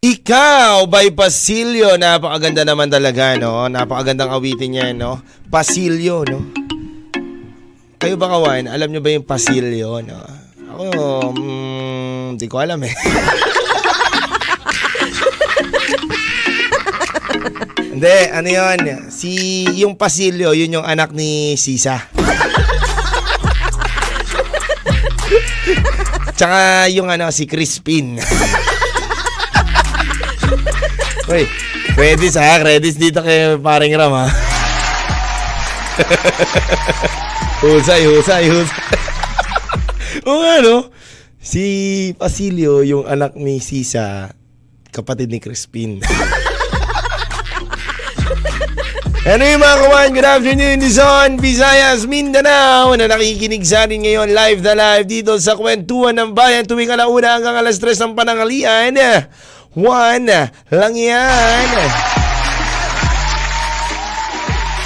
Ikaw by Pasilyo. Napakaganda naman talaga, no? Napakagandang awitin niya, no? Pasilyo, no? Kayo ba kawan? Alam nyo ba yung Pasilyo, no? Ako, mm, di ko alam eh. Hindi, ano yun? Si, yung Pasilyo, yun yung anak ni Sisa. Tsaka yung ano, si Crispin. Uy, credits ha, credits dito kay paring Ram ha. husay, husay, husay. o nga no, si Pasilio, yung anak ni Sisa, kapatid ni Crispin. Ano yung mga kawan? Good afternoon, Luzon, Visayas, Mindanao na nakikinig sa atin ngayon live na live dito sa kwentuhan ng bayan tuwing alauna hanggang alas 3 ng panangalian. One lang yan.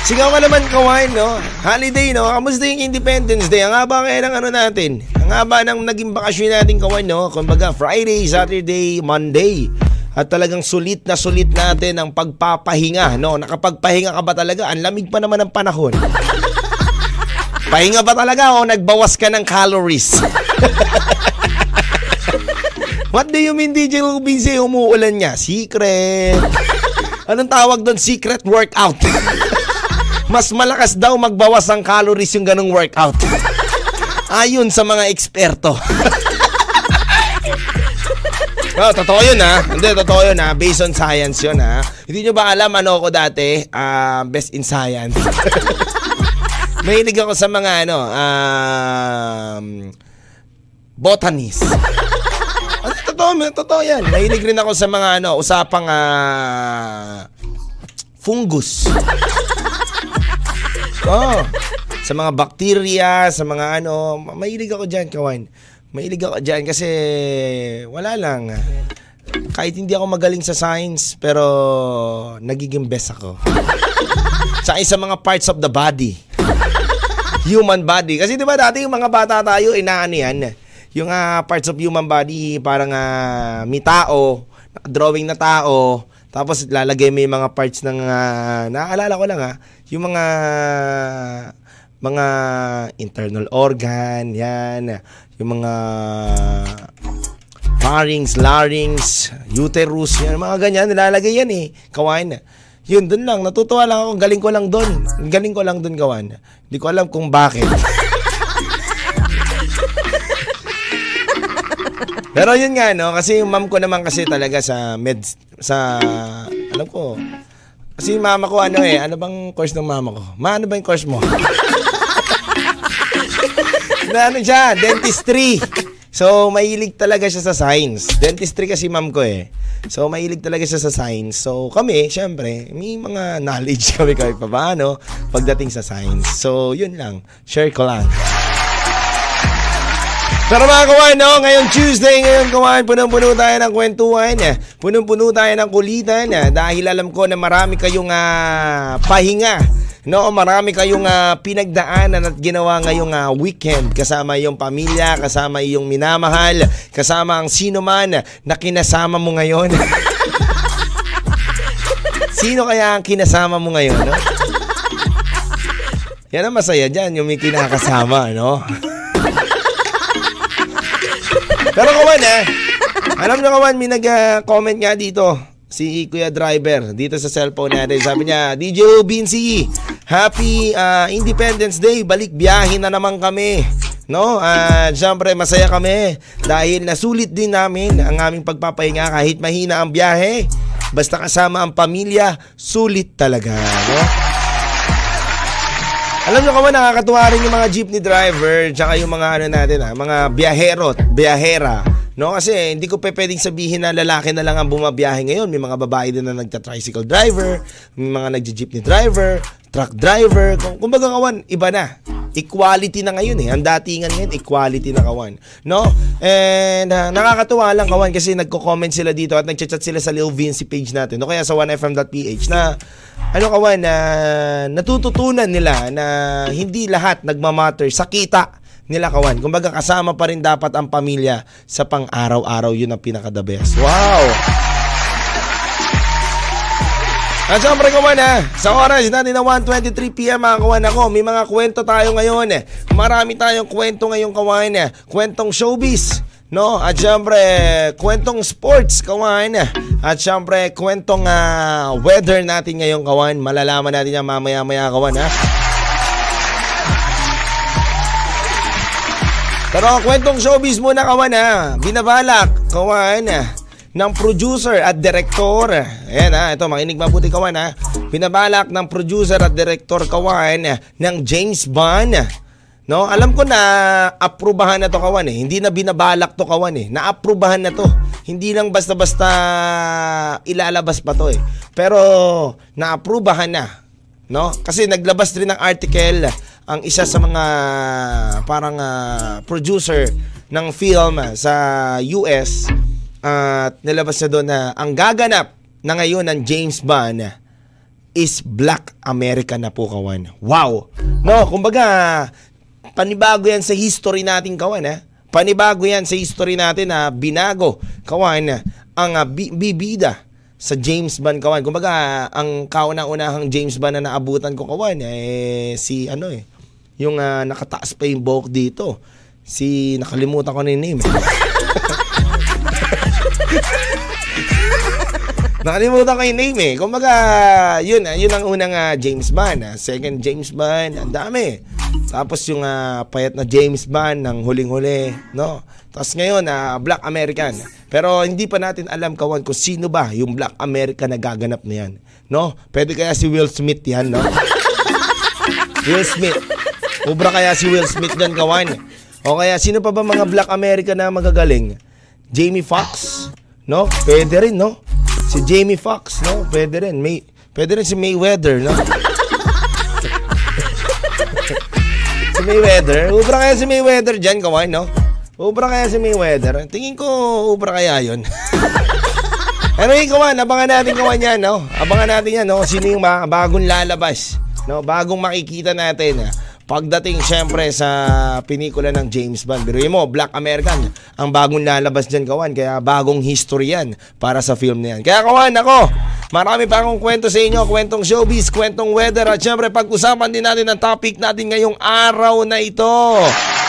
Sigaw ka naman kawain, no? Holiday, no? Kamusta yung Independence Day? Ang haba kaya ng ano natin? Ang haba ng naging bakasyon natin kawain, no? Kumbaga, Friday, Saturday, Monday. At talagang sulit na sulit natin ang pagpapahinga, no? Nakapagpahinga ka ba talaga? Ang lamig pa naman ng panahon. Pahinga ba talaga o nagbawas ka ng calories? What do you mean DJ Rubinse umuulan niya? Secret. Anong tawag doon? Secret workout. Mas malakas daw magbawas ng calories yung ganong workout. Ayon sa mga eksperto. oh, totoo yun ha. Hindi, totoo yun ha. Based on science yun ha. Hindi nyo ba alam ano ako dati? Uh, best in science. Mahilig ako sa mga ano, um, botanist totoo, totoo yan. Mahilig rin ako sa mga ano, usapang uh, fungus. oh, sa mga bakterya, sa mga ano, mahilig ako diyan, kawan. Mahilig ako diyan kasi wala lang. Kahit hindi ako magaling sa science, pero nagiging best ako. sa isa mga parts of the body. Human body. Kasi di ba dati yung mga bata tayo, inaano yan, yung uh, parts of human body, parang uh, may tao, drawing na tao, tapos lalagay mo yung mga parts ng, uh, naaalala ko lang ha, yung mga mga internal organ, yan, yung mga pharynx, larynx, uterus, yan, mga ganyan, nilalagay yan eh, kawain. Yun, dun lang, natutuwa lang ako, galing ko lang dun, galing ko lang dun gawan. Hindi ko alam kung bakit. Pero yun nga, no? Kasi yung mom ko naman kasi talaga sa med... Sa... Alam ko. Kasi yung mama ko, ano eh, ano bang course ng mama ko? Ma, ano ba yung course mo? na ano siya, dentistry. So, mahilig talaga siya sa science. Dentistry kasi mom ko eh. So, mahilig talaga siya sa science. So, kami, syempre, may mga knowledge kami kahit pa paano pagdating sa science. So, yun lang. Share ko lang. Pero mga kawan, no, ngayon Tuesday, ngayon kawan, punong-puno tayo ng kwentuhan, eh. punong-puno tayo ng kulitan, eh. dahil alam ko na marami kayong uh, pahinga, no, marami kayong uh, pinagdaanan at ginawa ngayong uh, weekend, kasama yung pamilya, kasama yung minamahal, kasama ang sino man na kinasama mo ngayon. Sino kaya ang kinasama mo ngayon, no? Yan ang masaya dyan, yung may kinakasama, no? Pero kawan eh, alam nyo kawan, may nag-comment nga dito si Kuya Driver dito sa cellphone natin. Sabi niya, DJ Binsi, Happy uh, Independence Day. Balik biyahe na naman kami. No? Uh, Siyempre, masaya kami dahil nasulit din namin ang aming pagpapahinga kahit mahina ang biyahe. Basta kasama ang pamilya, sulit talaga. No? Alam nyo kaman, nakakatuwa rin yung mga jeepney driver tsaka yung mga ano natin ha, ah, mga biyahero biyahera. No, kasi hindi ko pe pwedeng sabihin na lalaki na lang ang bumabiyahe ngayon. May mga babae din na nagta-tricycle driver, may mga nagje-jeepney driver, truck driver. Kumbaga kawan, iba na. Equality na ngayon eh. Ang datingan ngayon, equality na kawan. No? And uh, nakakatuwa lang kawan kasi nagko-comment sila dito at nagchat-chat sila sa Lil Vinci page natin. No? Kaya sa 1fm.ph na ano kawan na natututunan nila na hindi lahat nagmamatter sa kita nila kawan. Kumbaga kasama pa rin dapat ang pamilya sa pang-araw-araw. Yun ang pinaka the best. Wow! At syempre kawan ha, sa oras natin na 1.23pm mga kawan ako, may mga kwento tayo ngayon. Marami tayong kwento ngayon kawan. Kwentong showbiz. No? At syempre, kwentong sports, kawan. At syempre, kwentong uh, weather natin ngayon, kawan. Malalaman natin yan mamaya-maya, kawan, ha? Pero kwentong showbiz muna, kawan, ha? Binabalak, kawan, ng producer at director. Ayan ha, ito makinig mabuti kawan ha. Pinabalak ng producer at director kawan ng James Bond. No, alam ko na aprubahan na to kawan eh. Hindi na binabalak to kawan eh. Naaprubahan na to. Hindi lang basta-basta ilalabas pa to eh. Pero naaprubahan na. No? Kasi naglabas rin ng article ang isa sa mga parang uh, producer ng film sa US at nilabas na doon na ang gaganap na ngayon ng James Bond is Black American na po kawan. Wow! No, kumbaga panibago yan sa history natin kawan ha. Panibago yan sa history natin na binago kawan ang uh, bibida sa James Bond kawan. Kumbaga ang kauna-unahang James Bond na naabutan ko kawan eh si ano eh yung uh, nakataas pa yung buhok dito. Si nakalimutan ko na yung name. Nakalimutan ko yung name eh. Kumbaga, yun, yun ang unang uh, James Bond. Uh, second James Bond, ang dami. Tapos yung uh, payat na James Bond ng huling-huli, no? Tapos ngayon, uh, Black American. Pero hindi pa natin alam kawan kung sino ba yung Black American na gaganap na yan. No? Pwede kaya si Will Smith yan, no? Will Smith. Ubra kaya si Will Smith dyan, kawan. O kaya, sino pa ba mga Black American na magagaling? Jamie Foxx? No? Pwede rin, no? Si Jamie Foxx, no? Pwede rin. May, pwede rin si Mayweather, no? si Mayweather. Ubra kaya si Mayweather dyan, kawan, no? Ubra kaya si Mayweather. Tingin ko, ubra kaya yun. ano yung kawan? Abangan natin kawan yan, no? Abangan natin yan, no? Sino yung bagong lalabas? No? Bagong makikita natin, ha? Pagdating syempre sa pinikula ng James Bond, biruin mo, Black American, ang bagong lalabas dyan, kawan. Kaya bagong history yan para sa film na yan. Kaya kawan, ako, marami pa akong kwento sa inyo, kwentong showbiz, kwentong weather, at syempre pag-usapan din natin ang topic natin ngayong araw na ito.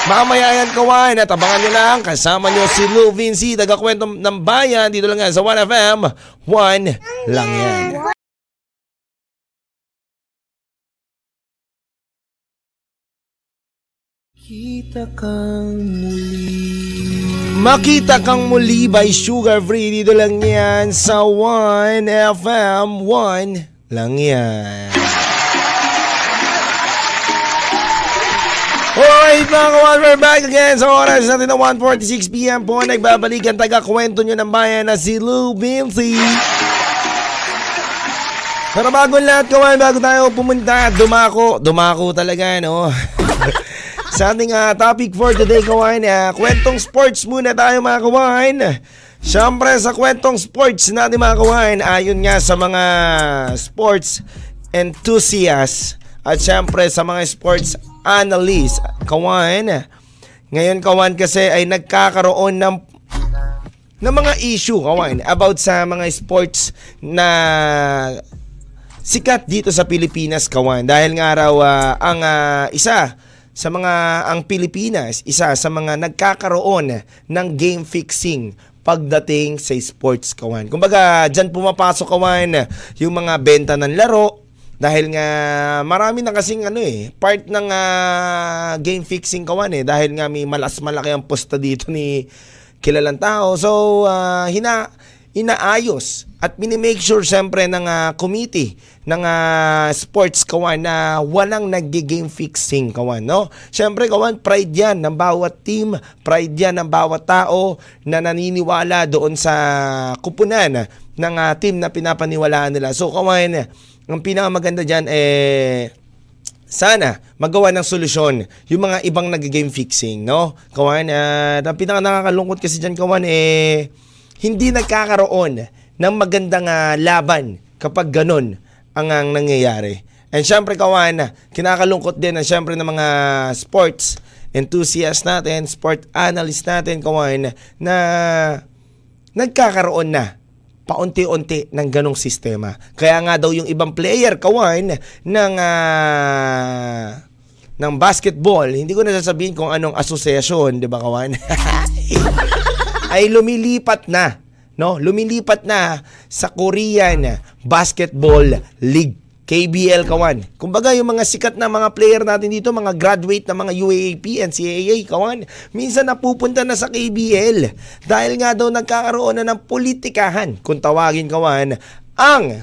Mamaya yan kawan at abangan nyo lang kasama nyo si Lou Vinci, taga kwento ng bayan dito lang yan sa 1FM 1 lang yan. Makita kang muli. Makita kang muli by Sugar Free. Dito lang yan sa 1FM 1 lang yan. Alright mga kawan, we're back again sa oras natin na 1.46pm po. Nagbabalikan taga-kwento nyo ng bayan na si Lou Bincy. Pero bago lahat kawan, bago tayo pumunta, dumako, dumako talaga no. Sa ating uh, topic for today, kawain, uh, kwentong sports muna tayo mga kawain. Siyempre sa kwentong sports natin mga kawain, ayon nga sa mga sports enthusiasts at siyempre sa mga sports analysts, kawain. Ngayon kawan kasi ay nagkakaroon ng ng mga issue kawain about sa mga sports na sikat dito sa Pilipinas kawan dahil nga raw uh, ang uh, isa sa mga ang Pilipinas, isa sa mga nagkakaroon ng game fixing pagdating sa sports kawan. Kumbaga, diyan pumapasok kawan yung mga benta ng laro dahil nga marami na kasing ano eh, part ng uh, game fixing kawan eh dahil nga may malas malaki ang posta dito ni kilalang tao. So, uh, hina inaayos at minimake sure siyempre ng uh, committee ng uh, sports kawan na walang nagge-game fixing kawan no? Siyempre kawan pride yan ng bawat team pride yan ng bawat tao na naniniwala doon sa kupunan ng uh, team na pinapaniwalaan nila. So kawan ang pinakamaganda diyan eh sana magawa ng solusyon yung mga ibang nag-game fixing no? Kawan uh, ang pinaka nakakalungkot kasi diyan kawan eh hindi nagkakaroon ng magandang uh, laban kapag ganun ang, ang nangyayari. And syempre kawan, kinakalungkot din ang syempre ng mga sports enthusiast natin, sport analyst natin kawan na nagkakaroon na paunti-unti ng ganong sistema. Kaya nga daw yung ibang player, kawan, ng uh, ng basketball, hindi ko na sasabihin kung anong asosasyon, 'di ba kawan? ay lumilipat na, no? Lumilipat na sa Korean Basketball League. KBL kawan. Kumbaga yung mga sikat na mga player natin dito, mga graduate na mga UAAP and CAA kawan, minsan napupunta na sa KBL dahil nga daw nagkakaroon na ng politikahan kung tawagin kawan ang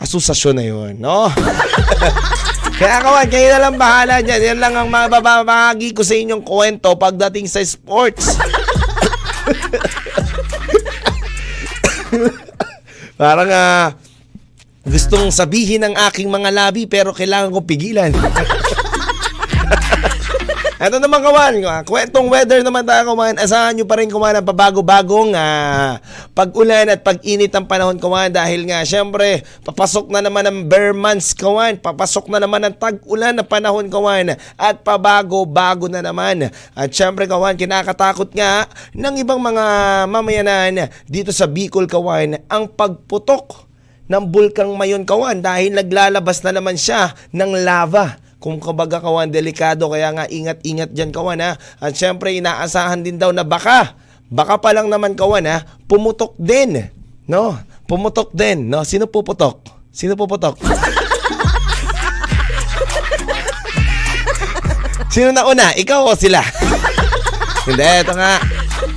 asosasyon na yun, no? Kaya kawan, kayo na lang bahala dyan. Yan lang ang mababahagi ko sa inyong kwento pagdating sa sports. Parang uh, gustong sabihin ng aking mga labi pero kailangan ko pigilan. Ito naman kawan, kwentong weather naman tayo kawan. Asahan nyo pa rin kawan ang pabago-bagong uh, pag-ulan at pag-init ng panahon kawan dahil nga syempre papasok na naman ang bare months kawan. Papasok na naman ang tag-ulan na panahon kawan at pabago-bago na naman. At syempre kawan, kinakatakot nga ng ibang mga mamayanan dito sa Bicol kawan ang pagputok ng bulkang Mayon kawan dahil naglalabas na naman siya ng lava kung kabaga kawan delikado kaya nga ingat-ingat diyan kawan ha. At syempre inaasahan din daw na baka baka pa lang naman kawan ha, pumutok din. No? Pumutok din, no? Sino puputok? Sino puputok? Sino na una? Ikaw o sila? Hindi, ito nga.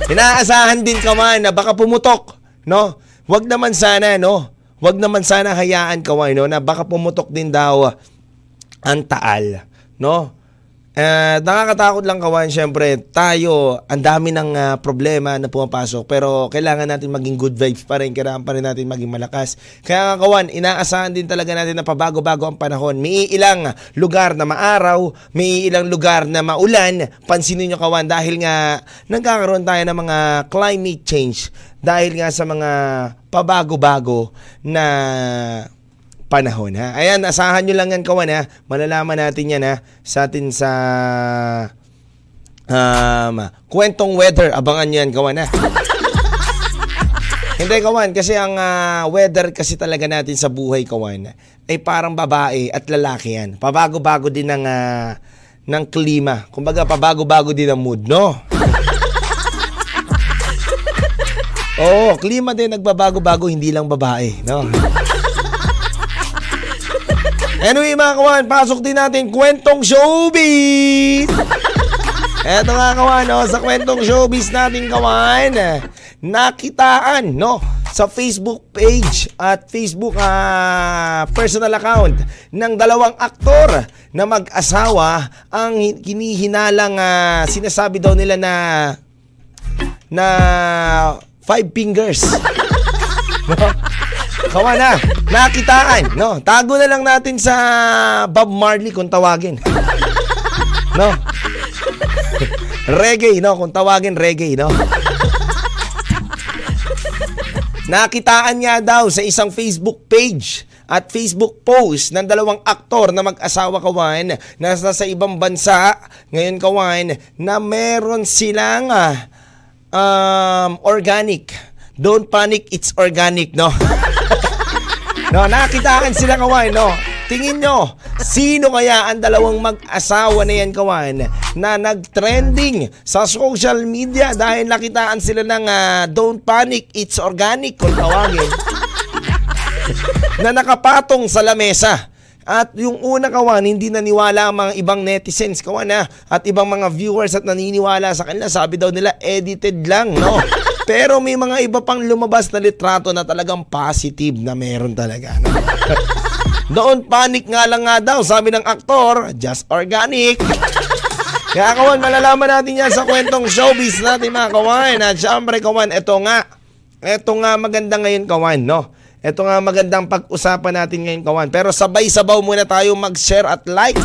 Inaasahan din kawan na baka pumutok, no? Wag naman sana, no? Wag naman sana hayaan kawan, no? Na baka pumutok din daw ang taal, no? Uh, nakakatakot lang kawan, syempre, tayo, ang dami ng uh, problema na pumapasok, pero kailangan natin maging good vibes pa rin, kailangan pa rin natin maging malakas. Kaya nga kawan, inaasahan din talaga natin na pabago-bago ang panahon. May ilang lugar na maaraw, may ilang lugar na maulan, pansinin nyo kawan, dahil nga nagkakaroon tayo ng mga climate change, dahil nga sa mga pabago-bago na panahon ha. Ayan, asahan nyo lang yan kawan ha. Malalaman natin yan ha sa atin sa um, kwentong weather. Abangan nyo yan kawan ha. Hindi kawan, kasi ang uh, weather kasi talaga natin sa buhay kawan ay parang babae at lalaki yan. Pabago-bago din ng, uh, ng klima. Kumbaga, pabago-bago din ang mood, no? Oo, klima din nagbabago-bago, hindi lang babae, no? Anyway mga kawan, pasok din natin kwentong showbiz! Eto nga kawan, no, sa kwentong showbiz natin kawan, nakitaan, no, sa Facebook page at Facebook uh, personal account ng dalawang aktor na mag-asawa ang kinihinalang uh, sinasabi daw nila na na five fingers. Kawa na, nakitaan, no? Tago na lang natin sa Bob Marley kung tawagin. No? reggae, no? Kung tawagin reggae, no? Nakitaan nga daw sa isang Facebook page at Facebook post ng dalawang aktor na mag-asawa kawan na nasa ibang bansa ngayon kawan na meron silang uh, um, organic. Don't panic, it's organic, no? No, nakitaan sila kawan, no? Tingin nyo, sino kaya ang dalawang mag-asawa na yan kawan na nag-trending sa social media dahil nakitaan sila ng uh, don't panic, it's organic kung tawagin. na nakapatong sa lamesa. At yung una kawan, hindi naniwala ang mga ibang netizens kawan na at ibang mga viewers at naniniwala sa kanila. Sabi daw nila, edited lang, no? Pero may mga iba pang lumabas na litrato na talagang positive na meron talaga. No? Doon panic nga lang nga daw, sabi ng aktor, just organic. Kaya kawan, malalaman natin yan sa kwentong showbiz natin mga kawan. At syempre kawan, ito nga, ito nga maganda ngayon kawan, no? Ito nga magandang pag-usapan natin ngayon kawan. Pero sabay-sabaw muna tayo mag-share at like.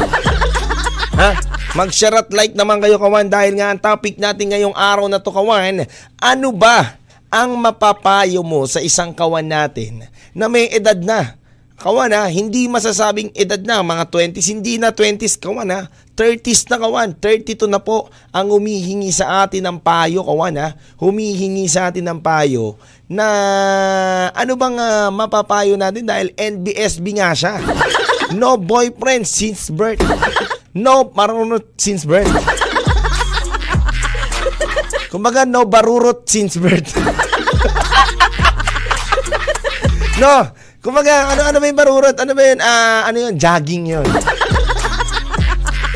ha? Mag-share at like naman kayo kawan dahil nga ang topic natin ngayong araw na to kawan, ano ba ang mapapayo mo sa isang kawan natin na may edad na Kawan ha, hindi masasabing edad na, mga 20s, hindi na 20s, kawan ha. 30s na kawan, 32 na po ang humihingi sa atin ng payo, kawan ha. Humihingi sa atin ng payo na ano bang uh, mapapayo natin dahil NBSB nga siya. No boyfriend since birth. No marunot since birth. Kumbaga no barurot since birth. no, Kumbaga, ano ano ba yung barurot? Ano ba yun? Uh, ano yun? Jogging yun.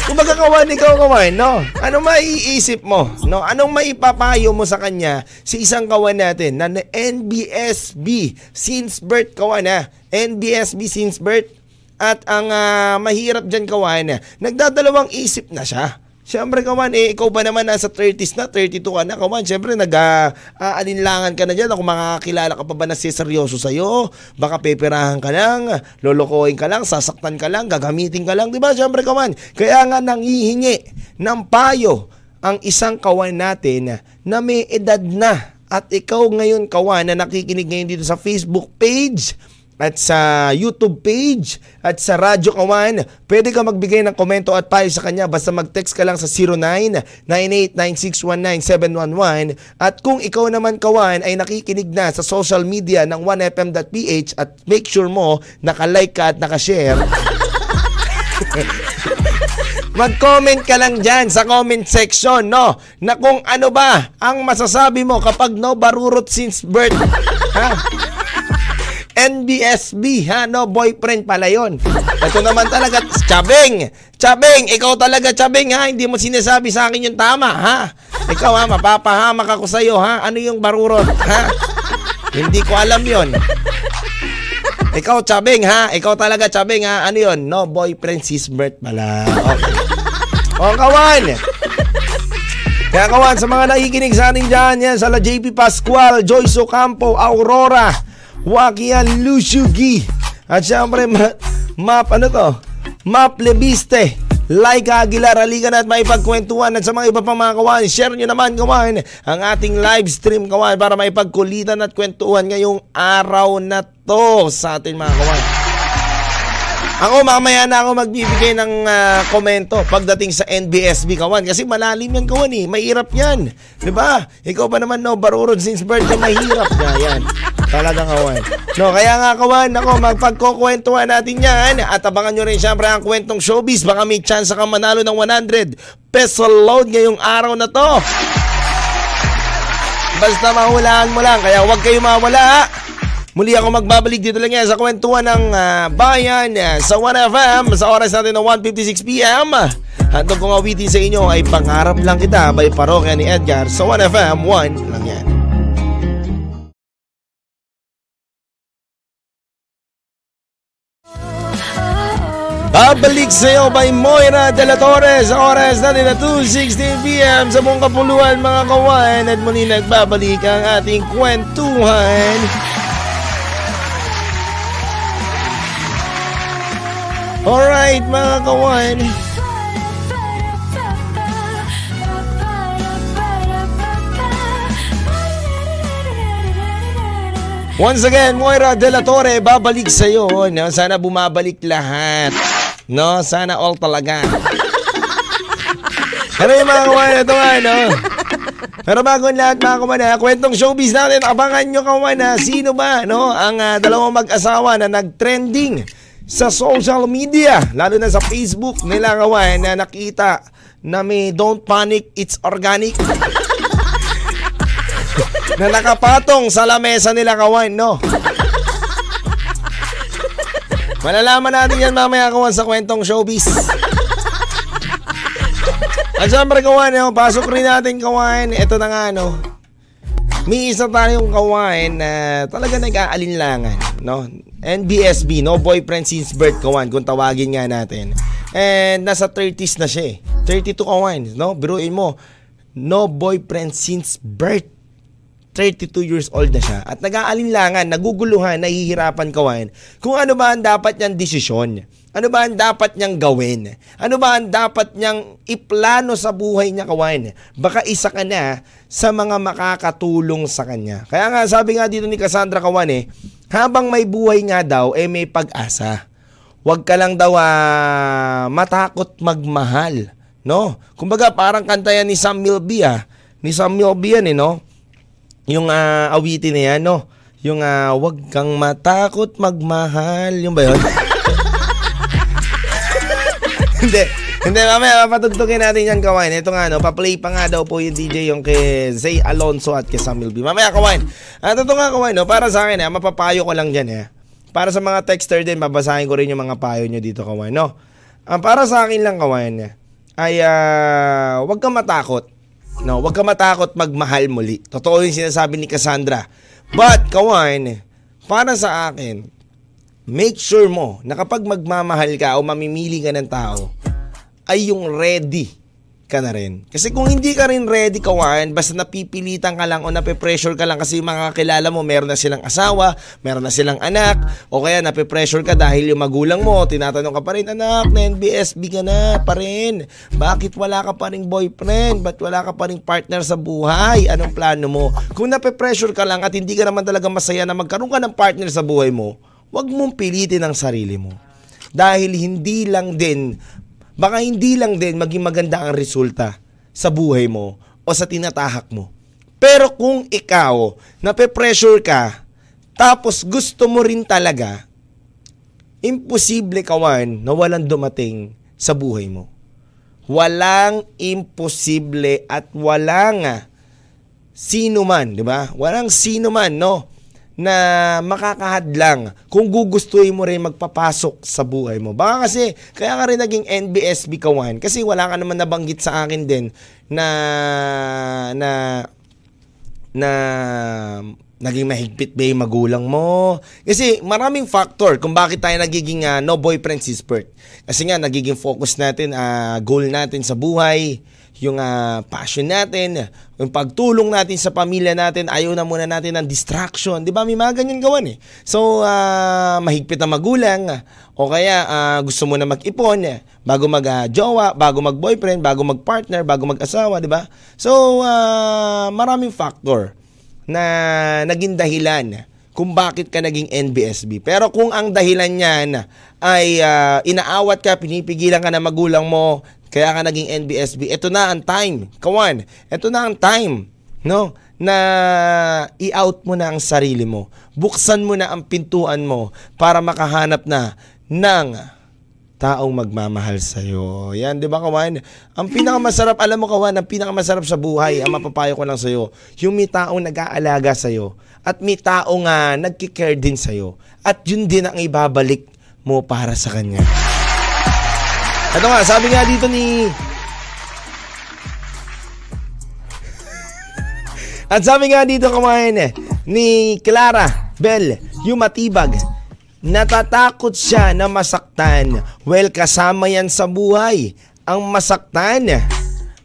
Kumbaga kawan, ikaw kawan, no? Ano maiisip mo? No? Anong maipapayo mo sa kanya si isang kawan natin na NBSB since birth kawan ha? NBSB since birth at ang uh, mahirap dyan kawan, nagdadalawang isip na siya. Siyempre, kawan, eh, ikaw ba naman nasa 30s na, 32 ka na, kawan, siyempre, nag-aalinlangan ka na dyan. Ako makakakilala ka pa ba na seryoso sa'yo? Baka peperahan ka lang, lolokohin ka lang, sasaktan ka lang, gagamitin ka lang, di ba? Siyempre, kawan, kaya nga nangihingi ng payo ang isang kawan natin na may edad na. At ikaw ngayon, kawan, na nakikinig ngayon dito sa Facebook page, at sa YouTube page at sa Radyo Kawan. Pwede ka magbigay ng komento at payo sa kanya basta mag-text ka lang sa 0998-9619-711 at kung ikaw naman Kawan ay nakikinig na sa social media ng 1fm.ph at make sure mo naka-like ka at naka-share Mag-comment ka lang dyan sa comment section, no? Na kung ano ba ang masasabi mo kapag no barurot since birth. Ha? NBSB, ha? No, boyfriend pala yon. Ito naman talaga, Chabeng! Chabeng, ikaw talaga, Chabeng, ha? Hindi mo sinasabi sa akin yung tama, ha? Ikaw, ha? Mapapahamak ako sa'yo, ha? Ano yung barurot, ha? Hindi ko alam yon. Ikaw, Chabeng, ha? Ikaw talaga, Chabeng, ha? Ano yon? No, boyfriend, sis birth pala. Okay. O, kawan! Kaya kawan, sa mga nakikinig sa atin dyan, yan, sa la JP Pascual, Joyce Ocampo, Aurora, Wakian Lushugi. At syempre, ma- map, ano to? Map Lebiste. Like Aguilar, halika na at maipagkwentuhan at sa mga iba pang mga kawan, share nyo naman kawan ang ating live stream kawan para maipagkulitan at kwentuhan ngayong araw na to sa ating mga kawan. Ako mamaya na ako magbibigay ng uh, komento pagdating sa NBSB kawan kasi malalim yan kawan eh. Mahirap yan. 'Di ba? Ikaw ba naman no barurod since birth ka mahirap na yan. Talagang kawan. No, kaya nga kawan, ako magpagkukwentuhan natin yan at abangan nyo rin syempre ang kwentong showbiz. Baka may chance ka manalo ng 100 peso load ngayong araw na to. Basta mahulaan mo lang, kaya huwag kayo mawala. Muli ako magbabalik dito lang yan sa kwentuhan ng uh, bayan uh, sa 1FM sa oras natin ng 1.56pm. Handog kong awitin sa inyo ay pangarap lang kita by parokya ni Edgar sa 1FM 1 lang yan. Babalik sa iyo by Moira de la Torres sa oras natin na 2.16pm sa buong kapuluhan mga kawan at muli nagbabalik ang ating kwentuhan Alright mga kawan. Once again, Moira De La Torre, babalik sa iyo. No? Sana bumabalik lahat. No? Sana all talaga. Pero yung mga kawan, ito nga, no? Pero bago ang lahat mga kumana, kwentong showbiz natin, abangan nyo kawan sino ba no, ang uh, dalawang mag-asawa na nag-trending sa social media, lalo na sa Facebook nila kawan na nakita na may don't panic, it's organic. na nakapatong sa lamesa nila kawan, no? Malalaman natin yan mamaya kawan sa kwentong showbiz. At syempre kawan, no, pasok rin natin kawan, ito na nga no, may isa tayong kawan na talaga nag-aalinlangan, no? NBSB, no boyfriend since birth kawan, kung tawagin nga natin. And nasa 30s na siya eh. 32 kawan, no? Biruin mo, no boyfriend since birth. 32 years old na siya at nag-aalinlangan, naguguluhan, nahihirapan kawan kung ano ba ang dapat niyang desisyon. Ano ba ang dapat niyang gawin? Ano ba ang dapat niyang iplano sa buhay niya kawan? Baka isa ka na sa mga makakatulong sa kanya. Kaya nga sabi nga dito ni Cassandra kawan eh, habang may buhay nga daw, eh may pag-asa. Huwag ka lang daw ah, matakot magmahal. No? Kumbaga parang kanta yan ni Sam Milby ah. Ni Sam Milby yan eh, no? Yung ah, awitin na yan, no? Yung ah, wag kang matakot magmahal. Yung ba yun? Hindi. Hindi, mamaya papatugtugin natin yan, Kawain. Ito nga, no, pa-play pa nga daw po yung DJ yung kay Zay Alonso at kay Samuel B. Mamaya, Kawain. At ito nga, Kawain, no, para sa akin, eh, mapapayo ko lang dyan, eh. Para sa mga texter din, babasahin ko rin yung mga payo nyo dito, Kawain, no? Ang para sa akin lang, Kawain, eh, ay uh, wag kang matakot. No, wag kang matakot magmahal muli. Totoo yung sinasabi ni Cassandra. But, Kawain, para sa akin, make sure mo na kapag magmamahal ka o mamimili ka ng tao, ay yung ready ka na rin. Kasi kung hindi ka rin ready kawan, basta napipilitan ka lang o nape-pressure ka lang kasi yung mga kilala mo, meron na silang asawa, meron na silang anak, o kaya nape-pressure ka dahil yung magulang mo, tinatanong ka pa rin, anak, na NBSB ka na pa rin. Bakit wala ka pa rin boyfriend? Ba't wala ka pa rin partner sa buhay? Anong plano mo? Kung nape-pressure ka lang at hindi ka naman talaga masaya na magkaroon ka ng partner sa buhay mo, huwag mong pilitin ang sarili mo. Dahil hindi lang din baka hindi lang din maging maganda ang resulta sa buhay mo o sa tinatahak mo. Pero kung ikaw, nape-pressure ka, tapos gusto mo rin talaga, imposible kawan na walang dumating sa buhay mo. Walang imposible at walang sino man, di ba? Walang sino man, no? Na makakahadlang kung gugustuhin mo rin magpapasok sa buhay mo. Baka kasi, kaya ka rin naging NBSB kawan kasi wala ka naman nabanggit sa akin din na na na naging mahigpit ba yung magulang mo. Kasi maraming factor kung bakit tayo nagiging uh, no boyfriend si Spurt. Kasi nga, nagiging focus natin, uh, goal natin sa buhay, yung uh, passion natin, yung pagtulong natin sa pamilya natin, ayaw na muna natin ng distraction. Di ba? May mga ganyan gawan eh. So, uh, mahigpit na magulang, o kaya uh, gusto mo na mag-ipon, bago mag-jowa, uh, bago mag-boyfriend, bago mag-partner, bago mag-asawa, di ba? So, uh, maraming factor na naging dahilan kung bakit ka naging NBSB. Pero kung ang dahilan niyan ay uh, inaawat ka, pinipigilan ka na magulang mo, kaya ka naging NBSB. Ito na ang time. Kawan, ito na ang time. No? Na i-out mo na ang sarili mo. Buksan mo na ang pintuan mo para makahanap na ng taong magmamahal sa iyo. Yan, 'di ba, kawan? Ang pinakamasarap, alam mo kawan, ang pinakamasarap sa buhay, ang mapapayo ko lang sa iyo, yung may taong nag-aalaga sa iyo at may taong uh, nagki-care din sa iyo. At yun din ang ibabalik mo para sa kanya. Ito nga, sabi nga dito ni... At sabi nga dito kumain eh, ni Clara Bell, yung matibag, natatakot siya na masaktan. Well, kasama yan sa buhay, ang masaktan.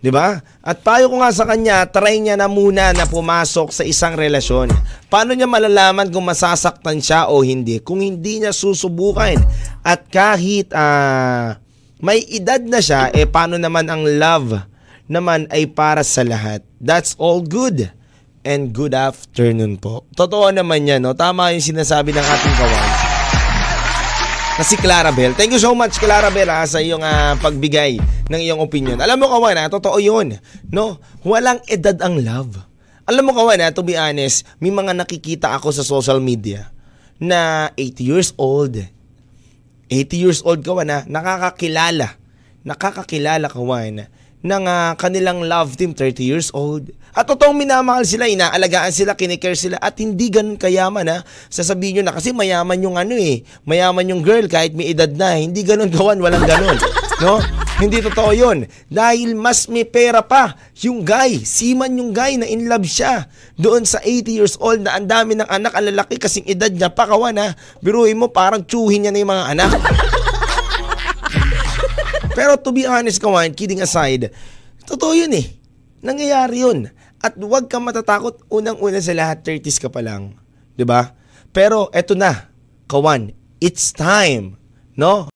'Di ba? At payo ko nga sa kanya, try niya na muna na pumasok sa isang relasyon. Paano niya malalaman kung masasaktan siya o hindi? Kung hindi niya susubukan. At kahit uh, may edad na siya, eh paano naman ang love naman ay para sa lahat. That's all good. And good afternoon po. Totoo naman yan, no? Tama yung sinasabi ng ating kawan. Na si Clara Bell. Thank you so much, Clara Bell, ha, sa iyong uh, pagbigay ng iyong opinion. Alam mo, kawan, ha, totoo yun. No? Walang edad ang love. Alam mo, kawan, ha, to be honest, may mga nakikita ako sa social media na 80 years old, 80 years old ka na nakakakilala, nakakakilala ka na ng uh, kanilang love team 30 years old. At totoong minamahal sila, inaalagaan sila, kinikare sila at hindi ganun kayaman ha. Sasabihin nyo na kasi mayaman yung ano eh, mayaman yung girl kahit may edad na, hindi ganun gawan, walang ganun. No? Hindi totoo yun. Dahil mas may pera pa yung guy. Siman yung guy na in love siya. Doon sa 80 years old na ang dami ng anak, ang lalaki kasing edad niya, pakawan ha. Biruin mo, parang tsuhin niya na yung mga anak. Pero to be honest, kawan, kidding aside, totoo yun eh. Nangyayari yun. At huwag kang matatakot, unang-una sa lahat, 30s ka pa lang. 'di ba? Pero eto na, kawan, it's time, no?